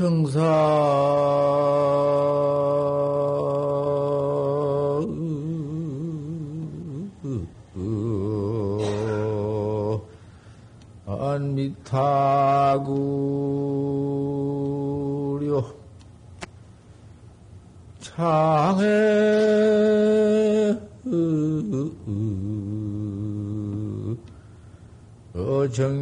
청사. 안미타구려 장해 어정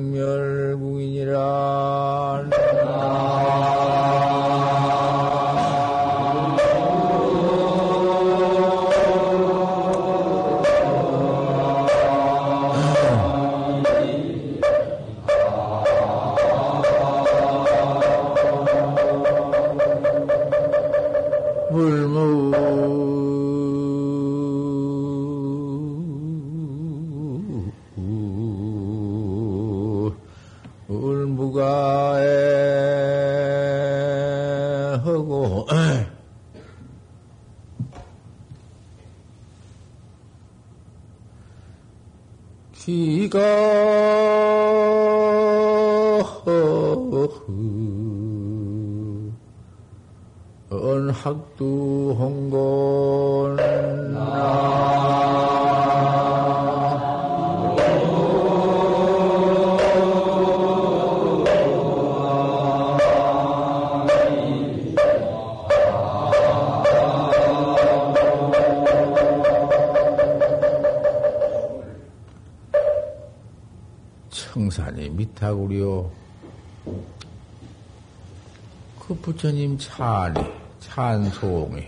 물 학두 홍곤 청산이 미타구리요. 그 부처님 찬이, 찬송이.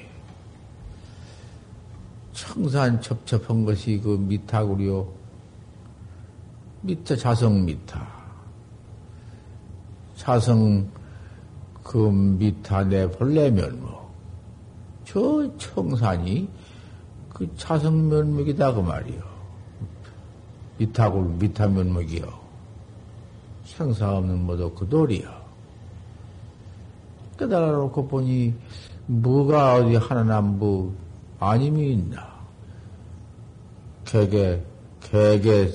청산 첩첩한 것이 그 미타구리요. 미타, 자성 미타. 자성 그 미타 내 본래 면목. 저 청산이 그 자성 면목이다 그 말이요. 미타굴 미타 면목이요. 생사 없는 모두 그 돌이요. 깨달아 놓고 보니 뭐가 어디 하나나 뭐 아님이 있나. 개개, 개개,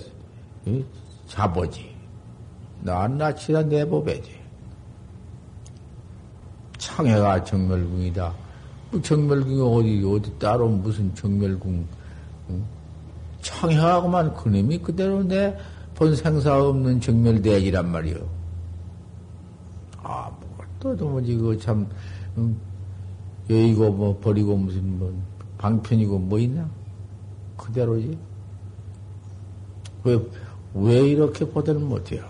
이? 자보지. 낱낱이다 내법이지. 창해가 정멸궁이다. 뭐 정멸궁이 어디, 어디 따로 무슨 정멸궁, 응? 창해하고만 그놈이 그대로 내 본 생사 없는 정멸대지란 말이요. 또, 도무지, 그 참, 음, 여의고, 뭐, 버리고, 무슨, 뭐, 방편이고, 뭐 있나? 그대로지. 왜, 왜 이렇게 보들 못해요?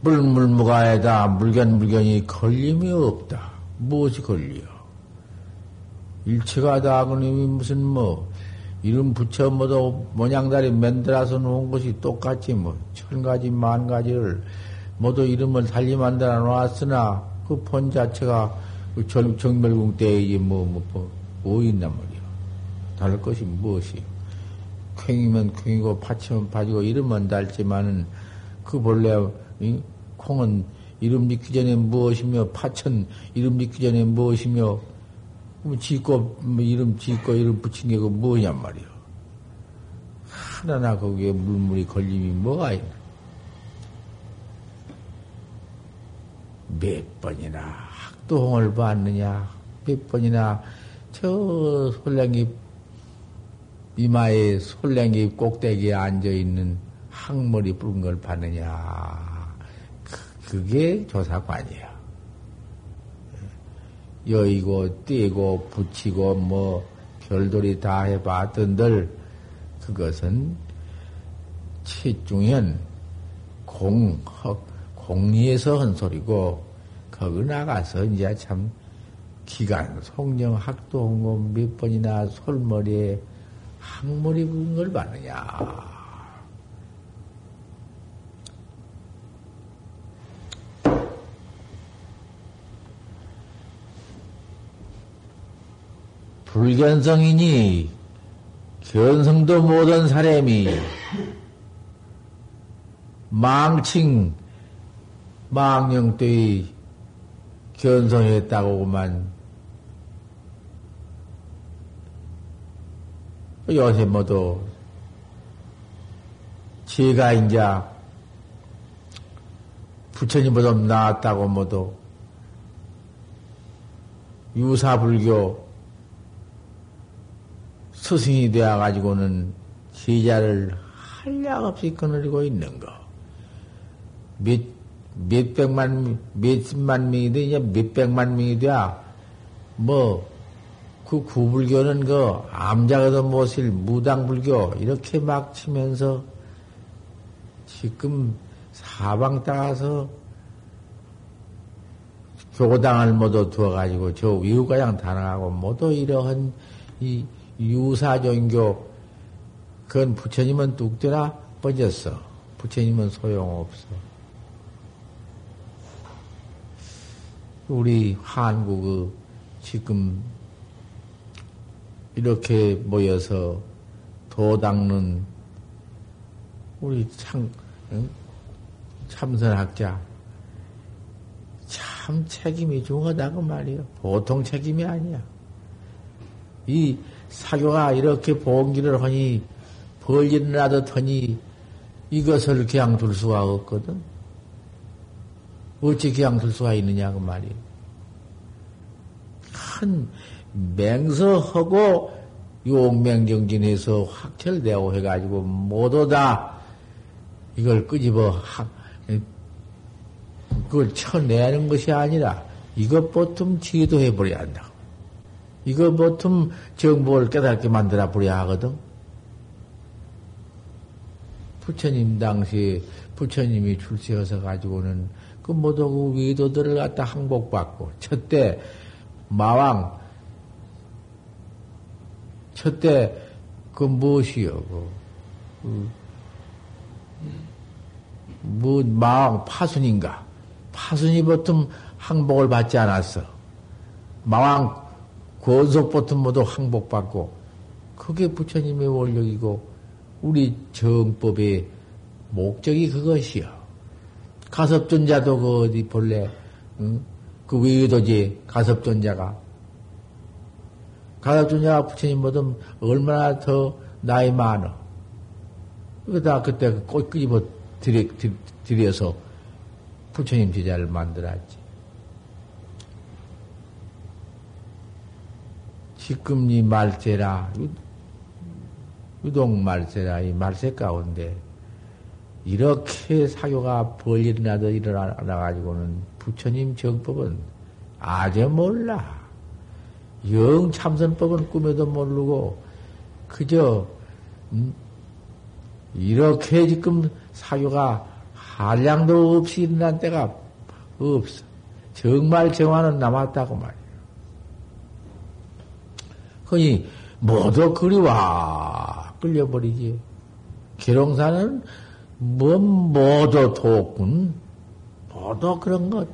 물물무가에다 물견 물견이 걸림이 없다. 무엇이 걸려? 일체가 다 그놈이 무슨 뭐 이름 붙여 뭐도 모양다리 만들어서 놓은 것이 똑같이 뭐 천 가지 만 가지를 모두 이름을 달리 만들어 놓았으나 그 본 자체가 그 정, 정멸궁 때이지 뭐, 뭐, 뭐, 뭐 있단 말이야. 다를 것이 무엇이? 퀭이면 퀭이고 파치면 파지고 이름은 달지만은 그 본래 이? 콩은 이름 짓기 전에 무엇이며 파천 이름 짓기 전에 무엇이며 뭐 짓고 뭐 이름 짓고 이름 붙인 게 그 뭐냔 말이요. 하나나 거기에 물물이 걸림이 뭐가 있나? 몇 번이나 학도홍을 봤느냐? 몇 번이나 저 솔랭이 이마에 솔랭이 꼭대기에 앉아 있는 항머리 붉은 걸 봤느냐? 그게 조사관이야. 여의고, 띄고, 붙이고, 뭐, 별돌이 다 해봤던들, 그것은 치중현, 공, 헉, 공리에서 한 소리고, 거기 나가서 이제 참, 기간, 송령, 학도 홍고 몇 번이나 솔머리에 항머리 부은 걸 봤느냐. 불견성이니 견성도 못한 사람이 망칭 망령되이 견성했다고만 요새 모두 제가 인자 부처님보다 나았다고 모두 유사불교 스승이 되어가지고는 제자를 한량 없이 끊어리고 있는 거. 몇, 몇백만, 몇십만 명이 돼, 이제 몇백만 명이 돼야, 뭐, 그 구불교는 그 암자가도 못을 무당불교 이렇게 막 치면서 지금 사방 따가서 교당을 모두 두어가지고 저 위후가양 다 나가고 모두 이러한 이 유사종교 그건 부처님은 뚝대나 빠졌어. 부처님은 소용없어. 우리 한국의 지금 이렇게 모여서 도 닦는 우리 참, 참선학자 참 책임이 중하다고 말이요. 보통 책임이 아니야. 이 사교가 이렇게 봉기를 하니 벌일을 나듯 하니 이것을 그냥 둘 수가 없거든. 어찌 그냥 둘 수가 있느냐고 말이요. 큰 맹서하고 용맹정진해서 확철되고 해가지고 모두 다 이걸 끄집어 하, 그걸 쳐내는 것이 아니라 이것 보통 지도해버려야 한다. 이거 보통 정보를 깨닫게 만들어 버려야 하거든. 부처님 당시 부처님이 출세해서 가지고는 그 모두 그 위도들을 갖다 항복받고 첫때 마왕 첫때 그 무엇이요? 그, 그, 뭐 마왕 파순인가? 파순이 보통 항복을 받지 않았어. 마왕 권속 보통 모두 항복받고 그게 부처님의 원력이고 우리 정법의 목적이 그것이요. 가섭존자도 그 어디 본래 응? 그 외도지 가섭존자가 가섭존자가 부처님보다 얼마나 더 나이 많어. 그다 그때 그꽃 끄집어 들여서 부처님 제자를 만들었지. 이 말세라, 유동 말세라, 이 말세 가운데, 이렇게 사교가 벌일이나도 일어나 가지고는 부처님 정법은 아주 몰라. 영 참선법은 꿈에도 모르고, 그저, 음, 이렇게 지금 사교가 한량도 없이 일어난 때가 없어. 정말 정화는 남았다고 말이야. 그니 모두 그리와 끌려버리지. 기롱사는 뭐 모두 도군 모두 그런 것.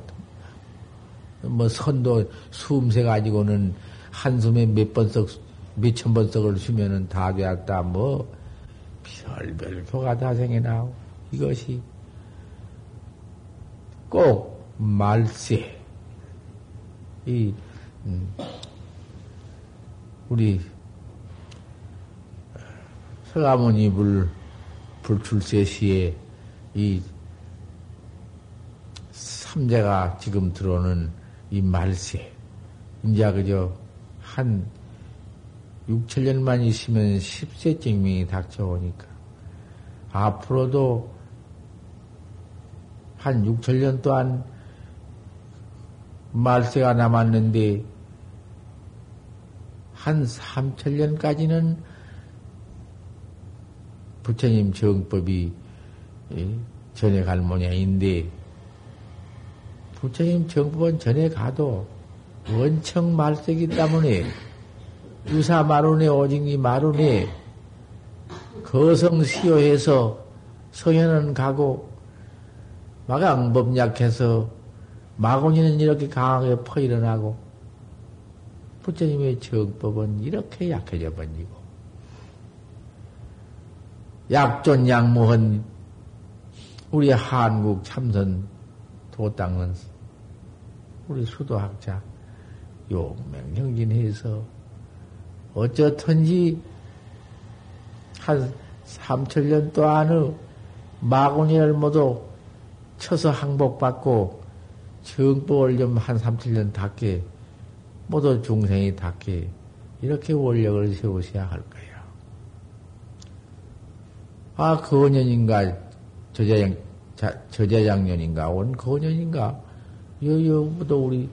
뭐 선도 숨새 가지고는 한숨에 몇 번석 몇천 번석을 쉬면은 다 되었다. 뭐 별별 표가 다 생겨나고 이것이 꼭 말세 이 음, 우리 서가모니 불 불출세 시에 이 삼재가 지금 들어오는 이 말세. 이제 그저 한 6, 7년만 있으면 10세 증명이 닥쳐오니까. 앞으로도 한 6, 7년 동안 말세가 남았는데 한 3, 7년까지는 부처님 정법이 전에 갈 모양인데 부처님 정법은 전에 가도 원청 말세기 때문에 유사 마룬의 오징이 마룬에 거성시효해서 서현은 가고 마강법약해서 마곤이는 이렇게 강하게 퍼 일어나고 부처님의 정법은 이렇게 약해져 버리고 약존 양무한 우리 한국 참선 도땅은 우리 수도학자 용맹형진해서 어쩌든지 한 삼천년 동안의 마군이를 모두 쳐서 항복받고 정법을 좀한 3, 7년 닦게 모두 중생이 닦게 이렇게 원력을 세우셔야 할 거예요. 아, 거년인가 저자양, 저자장년인가 온 거년인가 여여부도 우리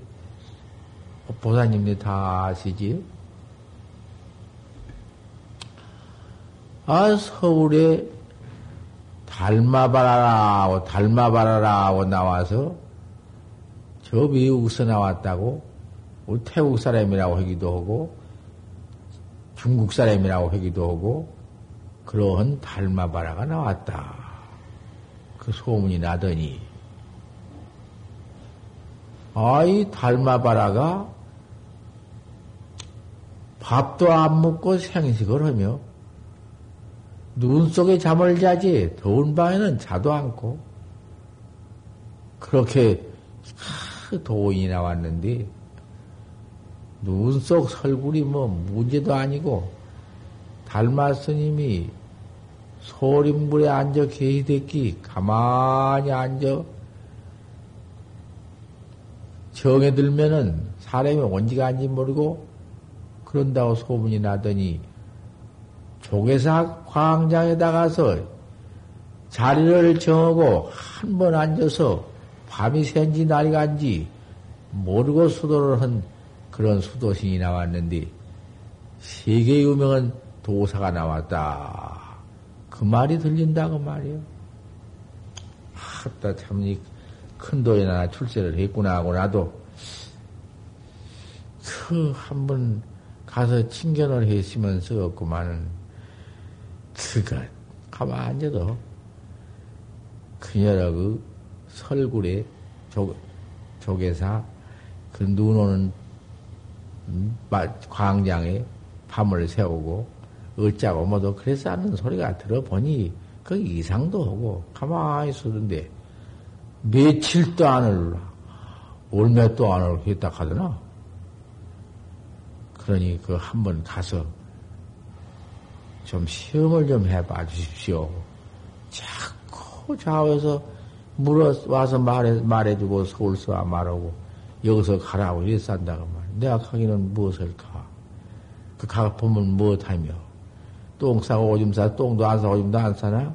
보사님들 다 아시지? 아, 서울에 닮아바라라고, 닮아바라라고 나와서 저 미국서 나왔다고, 태국 사람이라고 하기도 하고, 중국 사람이라고 하기도 하고, 그러한 닮아바라가 나왔다. 그 소문이 나더니, 아이 닮아바라가 밥도 안 먹고 생식을 하며 눈 속에 잠을 자지 더운 방에는 자도 않고 그렇게 도인이 나왔는데 눈 속 설굴이 뭐 문제도 아니고 달마 스님이 소림불에 앉아 계시댔기 가만히 앉아 정에 들면은 사람이 언제가 안지 모르고 그런다고 소문이 나더니 조계사 광장에다 가서 자리를 정하고 한 번 앉아서 밤이 샌지 날이 간지 모르고 수도를 한 그런 수도신이 나왔는데 세계 유명한 도사가 나왔다. 그 말이 들린다 그 말이요. 아따 참이 큰 도에 나 출세를 했구나 하고 나도 그 한 번 가서 친견을 했으면서 없구만은 그가 가만 앉아도 그녀라 그 설굴에 조, 조개사 그 눈 오는 광장에 밤을 세우고 어쩌고 뭐도 그래서 하는 소리가 들어보니 그 이상도 하고 가만히 있었는데 며칠도 안을 올몇도 안을 했다 하더나 그러니 그 한 번 가서 좀 시험을 좀 해봐 주십시오. 자꾸 좌우에서 물어 와서 말해 말해주고 서울서 말하고 여기서 가라고 한다고 말. 내가 가기는 무엇을 가? 그가 보면 무엇하며 똥 싸고 오줌 싸 똥도 안 싸고 오줌도 안 싸나?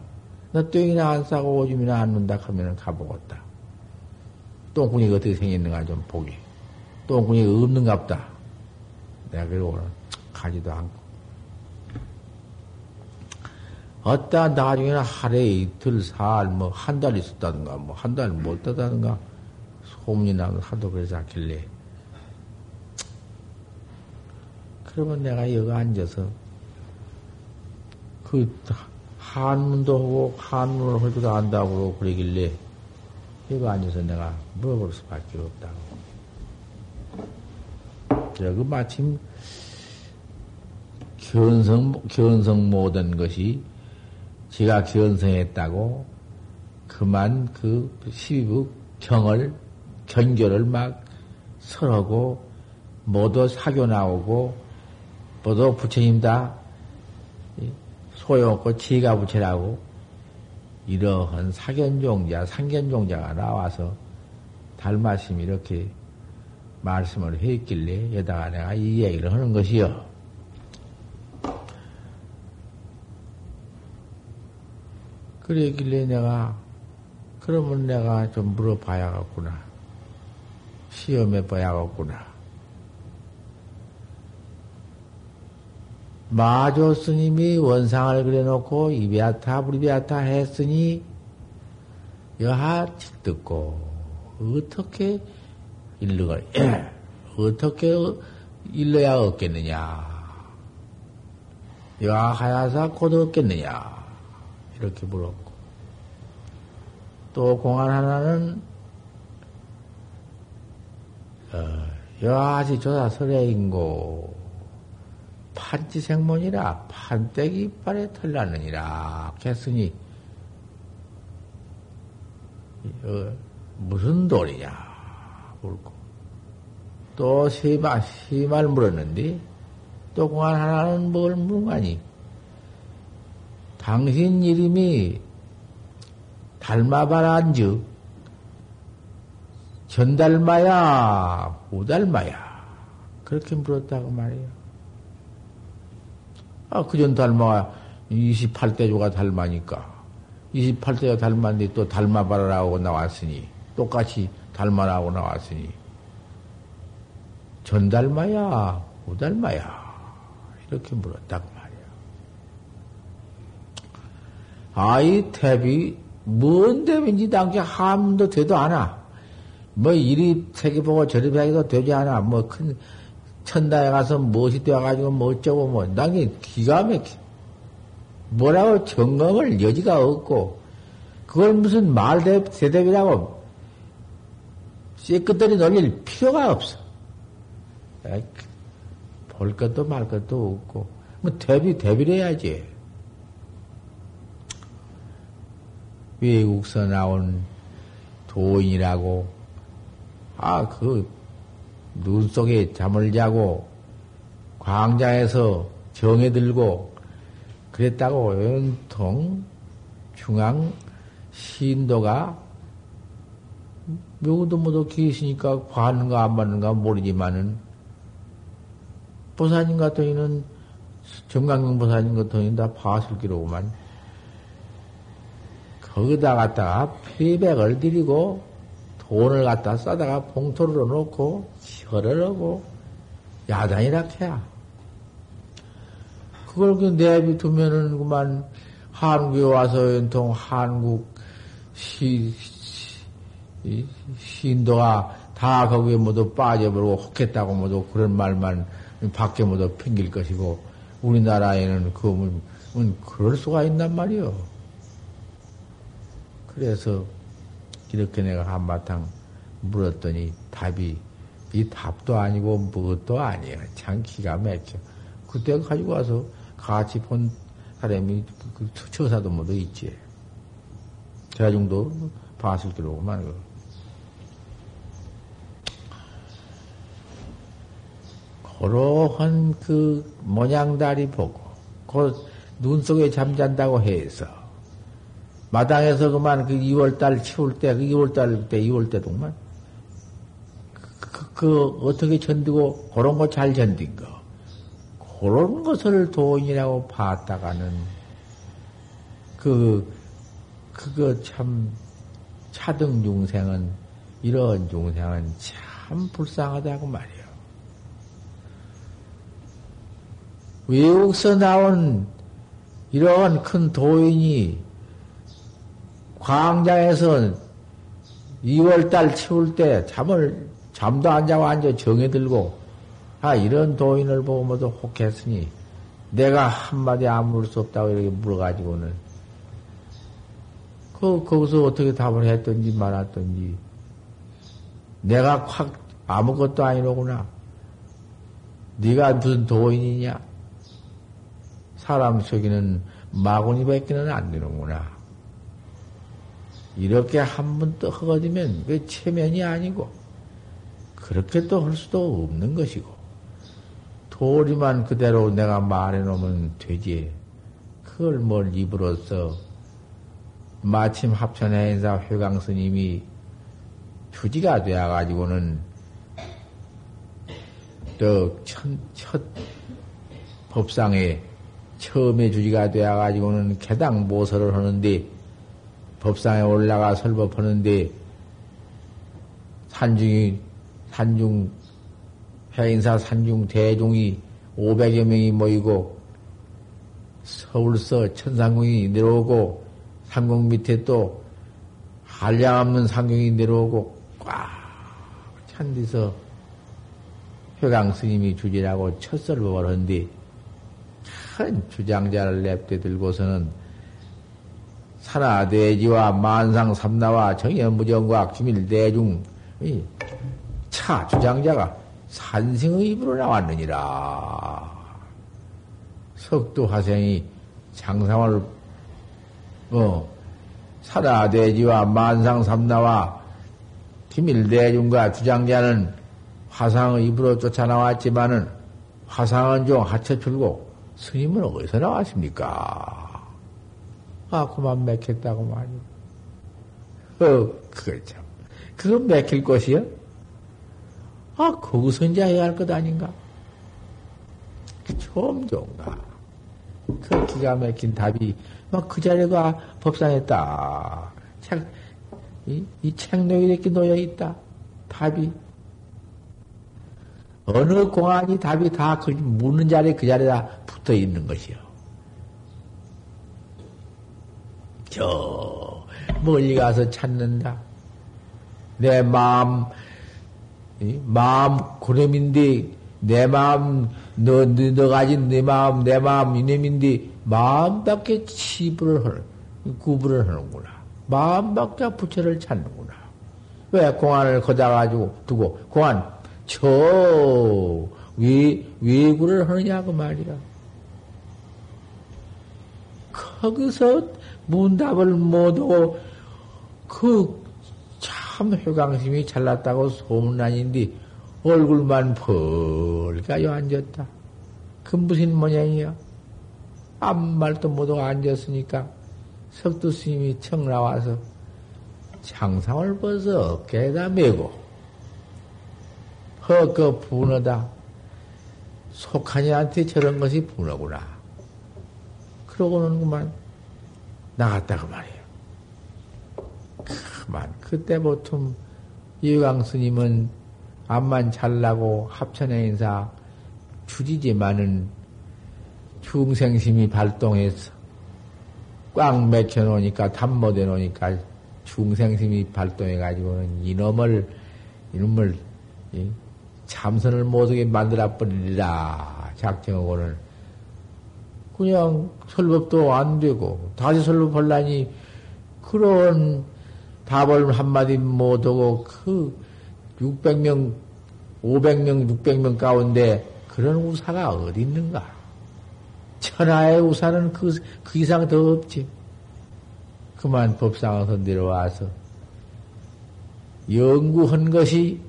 나 똥이나 안 싸고 오줌이나 안 는다 하면은 가보겠다. 똥구니가 어떻게 생겼는가 좀 보게. 똥구니가 없는갑다. 내가 그러고는 가지도 않고. 어따 나중에는 하루에 이틀, 사흘, 뭐, 한 달 있었다든가, 뭐, 한 달 못 다다든가, 소문이 나면 하도 그러지 않길래. 그러면 내가 여기 앉아서, 그, 한문도 하고, 한문을 할 줄도 안다고 그러길래, 여기 앉아서 내가 물어볼 수밖에 없다고. 그 마침, 견성, 견성 못한 것이 지가 견성했다고 그만 그 12부 경을, 견교를 막 설하고 모두 사교 나오고 모두 부처님 다 소용없고 지가 부처라고 이러한 사견종자, 상견종자가 나와서 달마심 이렇게 말씀을 했길래 여다가 내가 이 얘기를 하는 것이요. 그러길래 내가, 그러면 내가 좀 물어봐야겠구나. 시험해 봐야겠구나. 마조 스님이 원상을 그려놓고 이베아타, 브리베아타 했으니 여하 듣고 어떻게 일러가, 어떻게 일러야 얻겠느냐. 여하 하야사 곧 얻겠느냐. 이렇게 물었고. 또 공안 하나는, 어, 여하시 조사 설해인고, 판지생문이라 판때기 이빨에 털나느니라 했으니, 어, 무슨 돌이냐, 물고. 또 세말, 세말 물었는데, 또 공안 하나는 뭘 물가니? 당신 이름이 닮아바란즉 전달마야, 후달마야. 그렇게 물었다고 말이에요. 아, 그전 닮아 28대조가 닮아니까. 28대가 닮았는데 또 닮아봐라라고 나왔으니, 똑같이 닮아라고 나왔으니, 전달마야, 후달마야. 이렇게 물었다고 말이야. 아이, 탭이, 뭔 탭인지 당시 함도 되도 않아. 뭐 이리 세계 보고 저리 배기도 되지 않아. 뭐 큰 천당에 가서 무엇이 되어가지고 뭐 어쩌고 뭐. 당연히 기가 막혀. 뭐라고 점검을 여지가 없고, 그걸 무슨 말대, 세대비라고 쎄끗들이 놀릴 필요가 없어. 에이, 볼 것도 말 것도 없고, 뭐 대비, 대비를 해야지. 외국서 나온 도인이라고, 아, 그, 눈 속에 잠을 자고, 광장에서 정에 들고, 그랬다고 연통 중앙 신도가 누구도 모두 계시니까 받는가 안 받는가 모르지만은 보사님 같은 이는 정강경 보사님 같은 이는 다 봤을 기로구만. 거기다 갖다가 피백을 드리고 돈을 갖다 싸다가 봉투를 놓고 절을 하고 야단이라 해야 그걸 그 내비 두면은 그만 한국에 와서 연통 한국 시, 시 신도가 다 거기에 모두 빠져버리고 혹했다고 모두 그런 말만 밖에 모두 핑길 것이고 우리나라에는 그건 그럴 수가 있단 말이요. 그래서 이렇게 내가 한바탕 물었더니 답이 이 답도 아니고 무엇도 아니에요. 참 기가 막혀. 그때 가지고 와서 같이 본 사람이 그 처사도 모두 있지. 대중도 봤을 기로구만. 그러한 그 모양다리 보고, 그 눈 속에 잠잔다고 해서, 마당에서 그만 그 2월달 치울 때, 그 2월달 때, 2월 때 동만, 그, 그, 그, 어떻게 견디고, 그런 거잘 견딘 거. 그런 것을 도인이라고 봤다가는, 그, 그거 참, 차등 중생은, 이런 중생은 참 불쌍하다고 말이에요. 외국서 나온 이러한 큰 도인이 광장에서 2월달 치울 때 잠을, 잠도 안 자고 앉아 정에 들고, 아, 이런 도인을 보고 모두 혹했으니, 내가 한마디 아무를 수 없다고 이렇게 물어가지고는, 그, 거기서 어떻게 답을 했던지 말았던지, 내가 확 아무것도 아니로구나. 네가 무슨 도인이냐? 사람 속에는 마구니 밖에는 안 되는구나. 이렇게 한 번 또 허거지면 그 체면이 아니고, 그렇게 또 할 수도 없는 것이고, 도리만 그대로 내가 말해 놓으면 되지. 그걸 뭘 입으로써, 마침 합천의 인사 회강 스님이 주지가 되어 가지고는, 또, 첫, 첫 법상에 처음에 주지가 되어 가지고는 개당 모설을 하는데, 법상에 올라가 설법하는데, 산중이, 산중, 해인사 산중 대중이 500여 명이 모이고, 서울서 천상궁이 내려오고, 상궁 밑에 또 한량없는 상궁이 내려오고, 꽉 찬디서 회강 스님이 주지라고 첫 설법을 하는데, 큰 주장자를 냅대 들고서는 산하대지와 만상삼나와 정연무정과 기밀대중 차 주장자가 산승의 입으로 나왔느니라. 석두화생이 장상을 뭐 산하대지와 만상삼나와 기밀대중과 주장자는 화상의 입으로 쫓아 나왔지만은 화상은 좀 하쳐출고 스님은 어디서 나왔습니까? 아, 그만 맥혔다고 말이요. 어, 그걸 참. 그거 맥힐 것이요? 아, 거기서 이제 해야 할 것 아닌가? 좀 좋은가? 그 기가 막힌 답이 막 그 자리가 법상에 딱 책, 이, 이 책록이 이렇게 놓여 있다. 답이. 어느 공안이 답이 다 그 묻는 자리에 그 자리에 붙어 있는 것이요. 저, 멀리 가서 찾는다. 내 마음, 마음 고렴인데, 내 마음, 너, 너, 너 가진 내 마음, 내 마음 이념인데, 마음밖에 치부를 하는, 구분을 하는구나. 마음밖에 부처를 찾는구나. 왜 공안을 거다 가지고 두고, 공안, 저, 왜, 왜구를 하느냐, 그 말이야. 거기서 문답을 못하고, 그, 참 효강심이 잘났다고 소문난인데, 얼굴만 벌가요 앉았다. 그 무슨 모양이야? 아무 말도 못하고 앉았으니까 석두 스님이 청 나와서 장상을 벗어 어깨에다 메고 허그 분하다. 속하니한테 저런 것이 분하구나. 그러고는 그만 나갔다 그 말이에요. 그만. 그때 보통 이강 스님은 암만 잘나고 합천의 인사 주지지만은 중생심이 발동해서 꽉 맥혀 놓으니까 담못해 놓으니까 중생심이 발동해 가지고는 이놈을 이놈을 참선을 못하게 만들어 버리리라. 작정하고는 그냥 설법도 안 되고 다시 설법하려니 그런 답을 한마디 못하고 그 600명, 500명, 600명 가운데 그런 우사가 어디 있는가? 천하의 우사는 그, 그 이상 더 없지. 그만 법상에서 내려와서 연구한 것이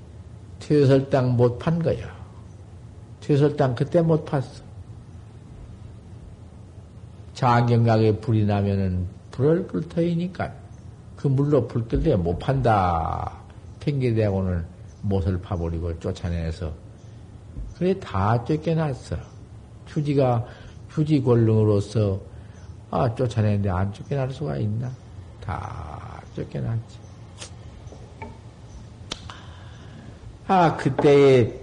퇴설당 못 판 거야. 퇴설당 그때 못 팠어. 장경각에 불이 나면은 불을 불터이니까 그 물로 불끌때못 판다. 팽개대고는 못을 파버리고 쫓아내서 그래 다 쫓겨났어. 휴지가 휴지 권능으로서 아 쫓아내는데 안 쫓겨날 수가 있나? 다 쫓겨났지. 아 그때에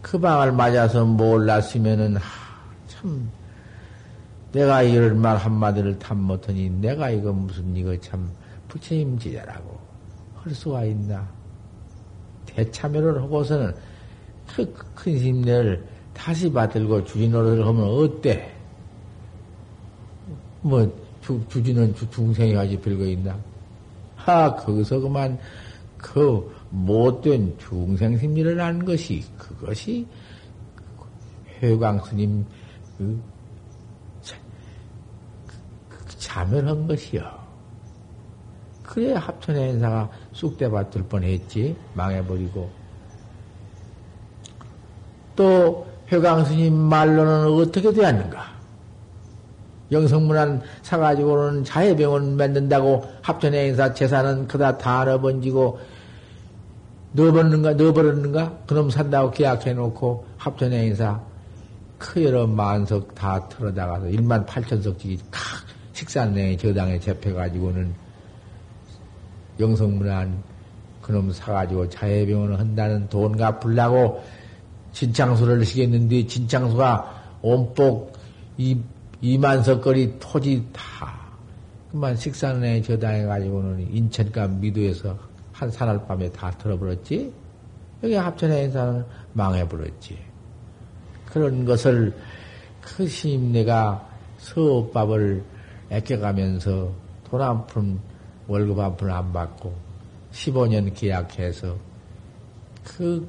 그 방을 맞아서 몰랐으면은 하, 참 내가 이런 말 한마디를 탐 못하니 내가 이거 무슨 이거 참 부처님 지자라고 할 수가 있나? 대참여를 하고서는 그큰 힘내를 다시 받들고 주지 노릇을 하면 어때? 뭐, 주, 주지는 주, 중생이 가지 별거 있나? 하, 거기서 그만, 그, 못된 중생 심리를 한 것이, 그것이, 회광 스님, 그, 그, 자멸한 것이요. 그래 합천의 인사가 쑥대 받을 뻔했지 망해버리고 또 회광스님 말로는 어떻게 되었는가? 영성문안 사가지고는 자해병원 만든다고 합천의 인사 재산은 그다 다 넣어번지고 넣어버렸는가 넣어버렸는가 그놈 산다고 계약해놓고 합천의 인사 그 여러 만석 다 털어다가서 1만 8천석 지 식산내 저당에 잡혀가지고는 영성문안 그놈 사가지고 자해병원을 한다는 돈 갚으려고 진창수를 시켰는데 진창수가 온복 이, 이만석거리 토지 다 그만 식산에 저당해가지고는 인천과 미도에서 한 사날밤에 다 털어버렸지. 여기 합천의 인사는 망해버렸지. 그런 것을 그 시임내가 서밥을 애껴가면서 돈 한 푼 월급 한 푼 안 받고 15년 계약해서 그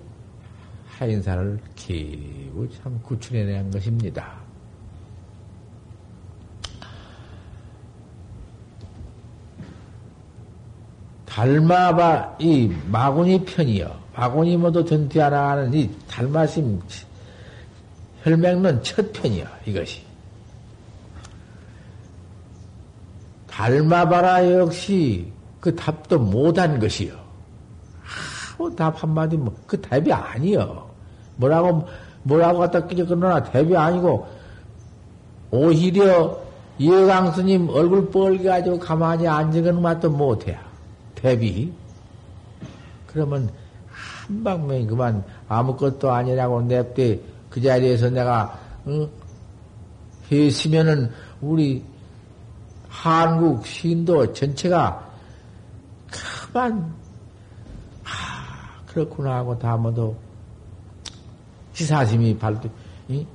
하인사를 기우 참 구출해낸 것입니다. 달마바 이 마구니 편이요. 마구니 모두 전투하나가는 이 달마심 혈맹론 첫 편이요. 이것이. 닮아봐라 역시 그 답도 못한 것이요. 바로 답 한마디, 뭐, 그 답이 아니여. 뭐라고, 뭐라고 갖다 끼적거나 답이 아니고, 오히려 예강 스님 얼굴 뻘개가지고 가만히 앉은 맛도 못해. 대비. 그러면 한 방면이 그만 아무것도 아니라고 냅대 그 자리에서 내가 어? 했으면은 우리 한국 신도 전체가 그만 하, 그렇구나 하고 다모도 시사심이 발도 이?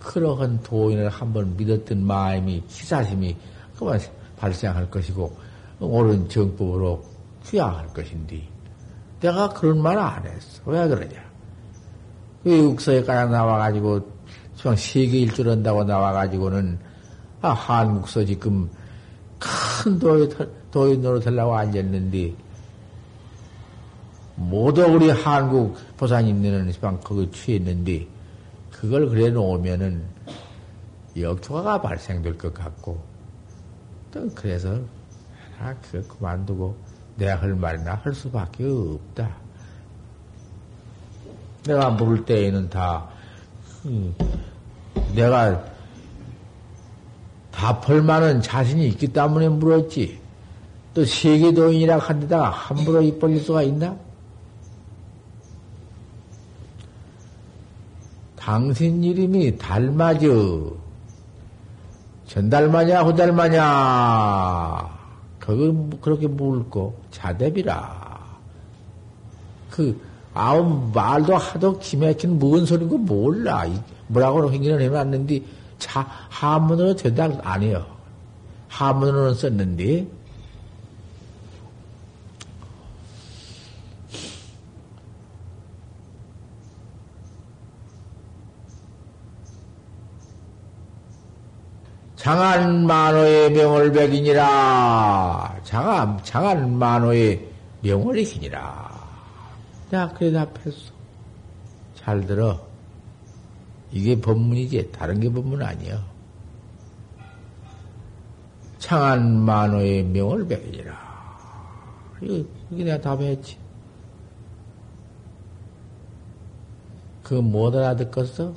그러한 도인을 한번 믿었던 마음이 시사심이 그만 발생할 것이고 옳은 정법으로 귀양할 것인데 내가 그런 말 안 했어. 왜 그러냐? 외국서에 가야 나와가지고 그냥 세계 일주를 한다고 나와가지고는 아, 한국서 지금 큰 도인, 도인으로 되려고 앉았는데 모두 우리 한국 보사님들은 시방 거기 취했는데 그걸 그래 놓으면은 역효과가 발생될 것 같고 또 그래서 아 그거 그만두고 내가 할 말이나 할 수밖에 없다. 내가 물을 때에는 다 음, 내가 답할 만한 자신이 있기 때문에 물었지. 또 세계도인이라 한데다가 함부로 입 벌릴 수가 있나? 당신 이름이 달마저 전달마냐 후달마냐 그걸 그렇게 물고 자대비라 그 아무 말도 하도 기맥힌 무슨 소리고 몰라 뭐라고 행기는 해놨는데 자 한문으로 안 해요 한문으로는 썼는데 장안 만호의 명을 백이니라. 장안, 장안 만호의 명을 이기니라. 자, 그래 답했어. 잘 들어. 이게 법문이지. 다른 게 법문 아니야. 장안 만호의 명을 백이니라. 이거, 이게 내가 답했지. 그거 못 알아듣겠어?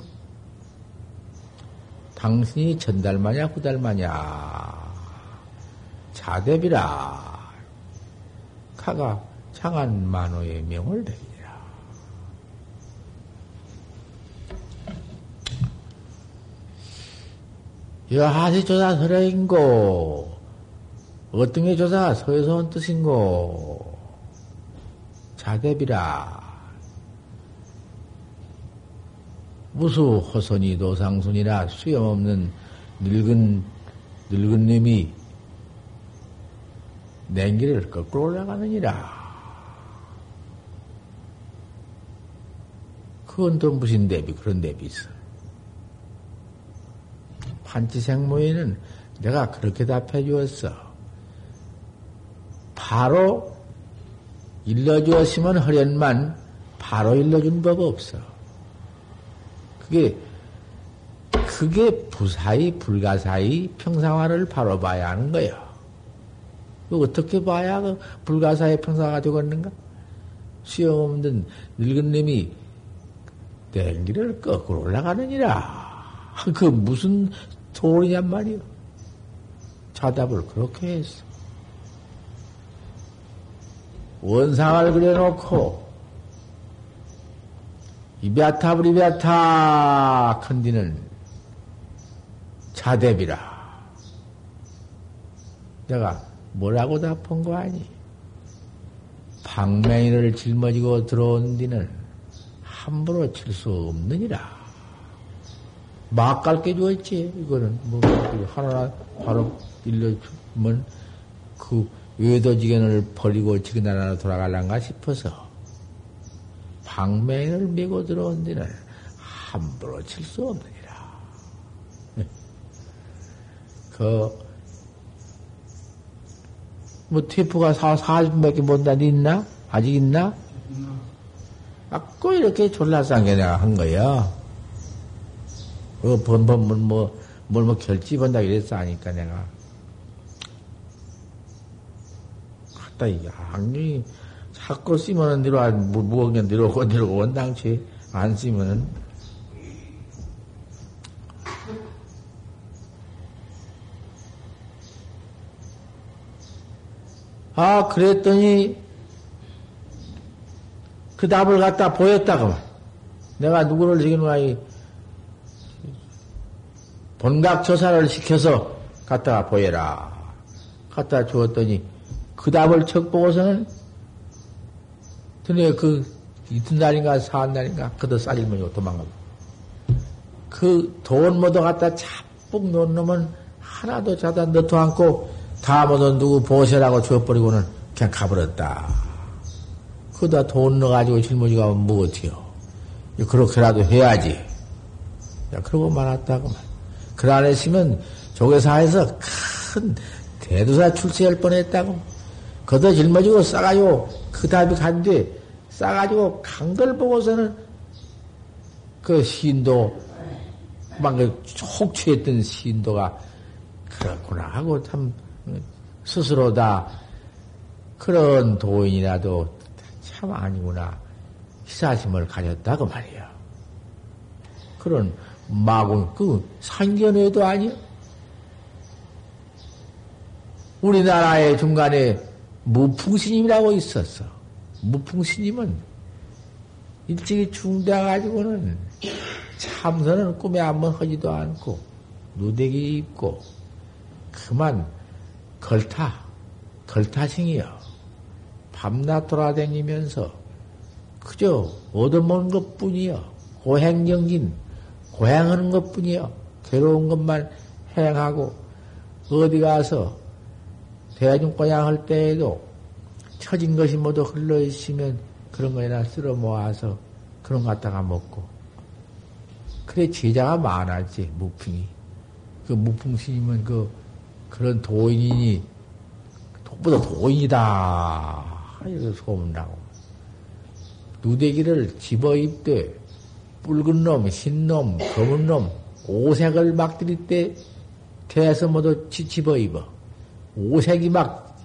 당신이 전달마냐 후달마냐 자대비라 카가 창한 만호의 명을 내리라 여하시 조사 설행인고 어떤 게 조사 서에서 온 뜻인고 자대비라 무수 호선이 도상순이라 수염없는 늙은 늙은 놈이 냉기를 거꾸로 올라가느니라. 그건 또 무슨 대비 그런 대비 있어. 판치생모에는 내가 그렇게 답해 주었어. 바로 일러주었으면 허련만 바로 일러준 법 없어. 그게, 그게 부사의, 불가사의 평상화를 바로 봐야 하는 거예요. 어떻게 봐야 그 불가사의 평상화가 되겠는가? 수염 없는 늙은 놈이 땡기를 거꾸로 올라가느니라. 그 무슨 소리냔 말이요. 자답을 그렇게 했어. 원상을 그려놓고 이베아타 브리베아타 컨디는 자대비라. 내가 뭐라고 답한 거 아니? 방맹이를 짊어지고 들어온 뒤는 함부로 칠 수 없느니라. 막 갈게 주었지. 이거는 뭐 하나 바로 일러주면 그 외도지견을 버리고 지금 나라로 돌아갈란가 싶어서 방맹을 메고 들어온 데는 함부로 칠 수 없느니라. 그, 뭐, 테프가 40몇개 못다 있나? 아직 있나? 아, 꼭 이렇게 졸라싸게 내가 한 거야. 그, 번번, 뭐, 뭘 뭐 결집한다 이랬어 하니까 내가. 갖다, 양이 자꾸 쓰면은 뒤로, 무거운 뒤로 오고, 뒤로 원당치 안 쓰면은. 아, 그랬더니, 그 답을 갖다 보였다고. 내가 누구를 지금 이 본각 조사를 시켜서 갖다가 보여라. 갖다 주었더니 그 답을 척 보고서는 드디어 그 이튿날인가 사한날인가 그도 싸질머니 도망가고 그 돈 모두 갖다 차뿍 놓은 놈은 하나도 자다 넣도 않고 다 모두 누구 보세라고 주어버리고는 그냥 가버렸다. 그다 돈 넣어가지고 짊어지고 가면 뭐 어때요? 그렇게라도 해야지. 야, 그러고 말았다고. 그 있으면 조계사에서 큰 대두사 출세할 뻔했다고. 거둬 짊어지고 싸가지고 그 답이 간뒤 싸가지고 간 걸 보고서는 그 신도 막그 혹취했던 신도가 그렇구나 하고 참 스스로 다 그런 도인이라도 참 아니구나 희사심을 가졌다고 말이야. 그런 마군 그 상견회도 아니야. 우리나라의 중간에 무풍스님이라고 있었어. 무풍스님은 일찍이 중대가지고는 참선은 꿈에 한번 하지도 않고 누대기 입고 그만 걸타 걸타싱이여 밤낮 돌아다니면서 그저 얻어먹는 것 뿐이여 고행정진 고행하는 것 뿐이여 괴로운 것만 행하고 어디 가서 대중 고향 할 때에도 처진 것이 모두 흘러있으면 그런 거에나 쓸어 모아서 그런 거 갖다가 먹고. 그래, 제자가 많았지, 무풍이. 그 무풍 스님은 그, 그런 도인이니, 독보다 도인이다. 이렇게 소문나고. 누대기를 집어 입되, 붉은 놈, 흰 놈, 검은 놈, 오색을 막 들일 때, 대해서 모두 집어 입어. 오색이 막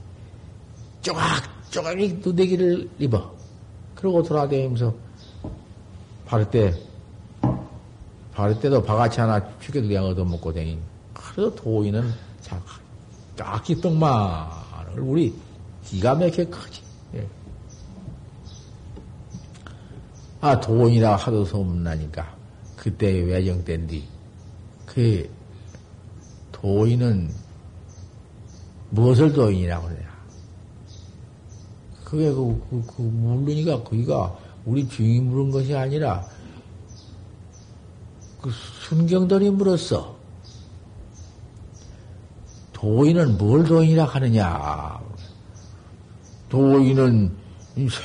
쪼각 쪼각이 누대기를 입어. 그러고 돌아다니면서 바를 때, 바를 때도 바가지 하나 죽여도 그냥 얻어먹고 다니. 그래도 도인은 자, 짝기 떡만을 우리 기가 막히게 크지. 예. 아, 도인이라 하도 소문나니까. 그때 외정 때인데, 그, 도인은 무엇을 도인이라고 그래요? 그게 그, 그, 그 물론이가 거기가 우리 주인이 물은 것이 아니라 그 순경들이 물었어. 도인은 뭘 도인이라 하느냐? 도인은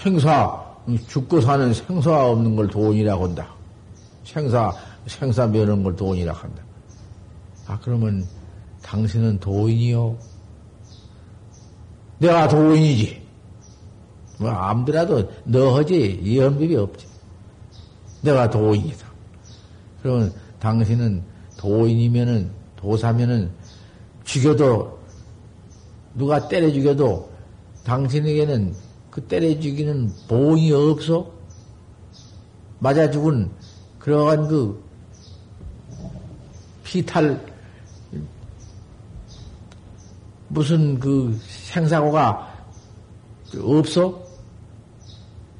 생사, 죽고 사는 생사 없는 걸 도인이라고 한다. 생사, 생사 면하는 걸 도인이라고 한다. 아, 그러면 당신은 도인이요? 내가 도인이지. 뭐, 아무더라도 너하지, 이연법이 없지. 내가 도인이다. 그러면 당신은 도인이면은, 도사면은, 죽여도, 누가 때려 죽여도, 당신에게는 그 때려 죽이는 보응이 없어? 맞아 죽은 그러한 그 피탈 무슨 그 생사고가 없어?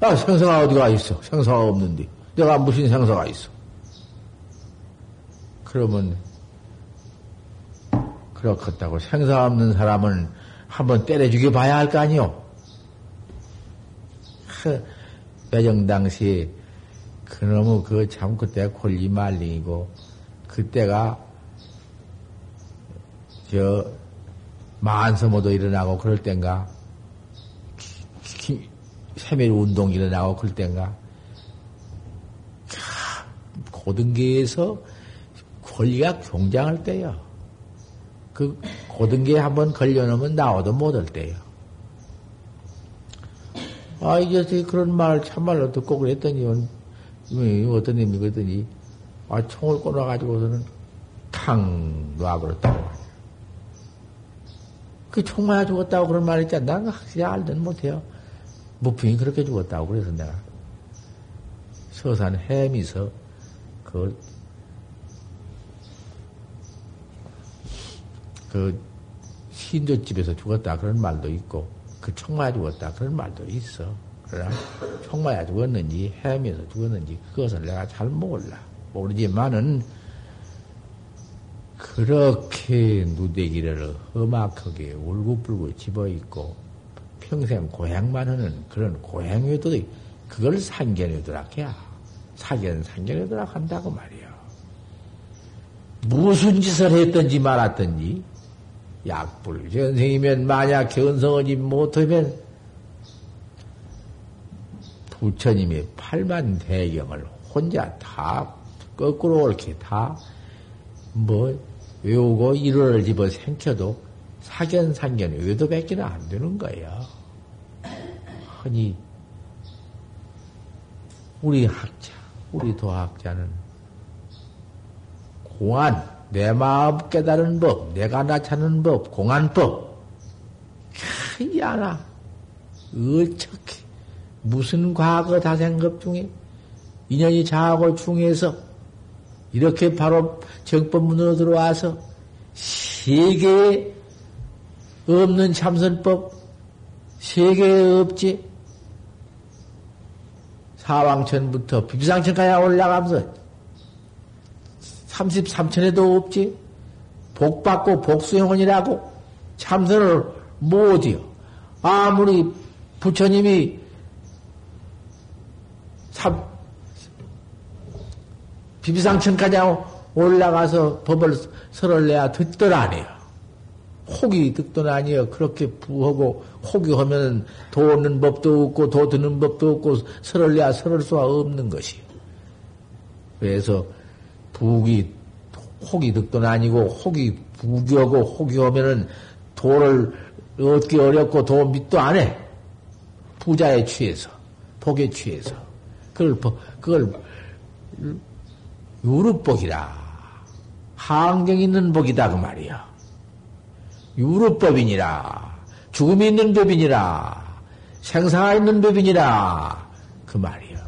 아, 생사가 어디가 있어? 생사가 없는데. 내가 무슨 생사가 있어? 그러면, 그렇겠다고. 생사 없는 사람은 한번 때려 죽여 봐야 할 거 아니요? 배정 당시 그놈의 그 참 그때 권리 말링이고, 그때가, 저, 만서모도 일어나고 그럴 땐가, 세밀 운동 일어나고 그럴 땐가, 고등계에서 권리가 경장할 때요. 그 고등계에 한번 걸려놓으면 나와도 못올 때요. 아, 이제 그런 말 참말로 듣고 그랬더니, 어떤 놈이 그랬더니, 아, 총을 꺼놔가지고서는 탕 놔버렸다고. 그 총 맞아 죽었다고 그런 말 있잖아. 난 확실히 알든 못해요. 무풍이 그렇게 죽었다고 그래서 내가 서산 해미서 그, 그 신조집에서 죽었다 그런 말도 있고 그 총마야 죽었다 그런 말도 있어. 그러나 총마야 죽었는지 해미에서 죽었는지 그것을 내가 잘 몰라. 모르지만은 그렇게 누대기를 험악하게 울고불고 집어있고 평생 고향만 하는 그런 고향유들이 그걸 상견유들학이야. 사견 상견유들학 한다고 말이야. 무슨 짓을 했든지 말았든지 약불 전생이면 만약 견성하지 못하면 부처님의 팔만 대경을 혼자 다 거꾸로 옳게 다 뭐 외우고 일월을 집어 생켜도 사견상견 외도밖에는 안 되는 거야. 흔히 우리 학자, 우리 도학자는 공안, 내 마음 깨달은 법, 내가 나타내는 법, 공안법, 크이 하나, 어떻게, 무슨 과거 다생급 중에, 인연이 자하고 중에서, 이렇게 바로 정법문으로 들어와서, 세계에 없는 참선법, 세계에 없지, 사왕천부터 비비상천까지 올라가면서 33천에도 없지. 복 받고 복수영원이라고 참선을 못이요. 아무리 부처님이 참 비비상천까지 올라가서 법을 설을 내야 듣들 아니에요. 혹이 듣던 아니에요. 그렇게 부하고 혹이 하면 도는 법도 없고 도 드는 법도 없고 설을 내야 설을 수가 없는 것이요. 그래서 북이 혹이 득돈 아니고 혹이 부기하고 혹이 오면은 도를 얻기 어렵고 도 밑도 안 해. 부자에 취해서 복에 취해서 그걸 그걸 유럽복이라 항경 있는 복이다 그 말이야. 유럽법이니라 죽음이 있는 법이니라 생사가 있는 법이니라 그 말이야.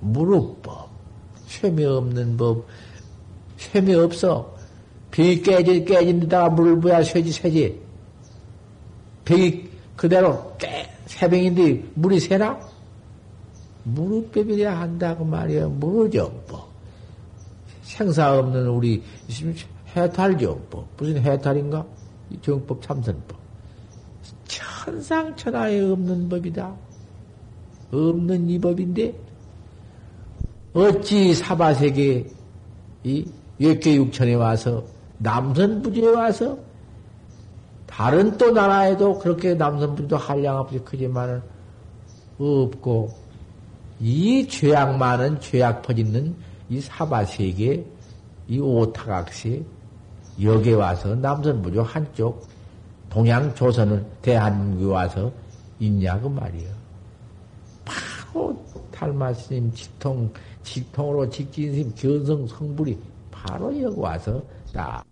무릎법. 쇠미 없는 법, 쇠미 없어. 벽이 깨지, 깨진 데다가 물을 부어야 쇠지, 쇠지. 벽이 그대로 깨, 새벽인데 물이 새나? 무릎법이야 한다고 말이야. 무정법. 생사 없는 우리, 해탈정법. 무슨 해탈인가? 정법 참선법. 천상천하에 없는 법이다. 없는 이 법인데, 어찌 사바세계 이 역계육천에 와서 남선부지에 와서 다른 또 나라에도 그렇게 남선부지도 한량 없이 크지만은 없고 이 죄악 많은 죄악 퍼지는 이 사바세계 이 오타각시 여기에 와서 남선부조 한쪽 동양 조선은 대한민국에 와서 있냐 그 말이요. 바로 탈마스님 직통 직통으로 직진심 견성 성불이 바로 여기 와서 딱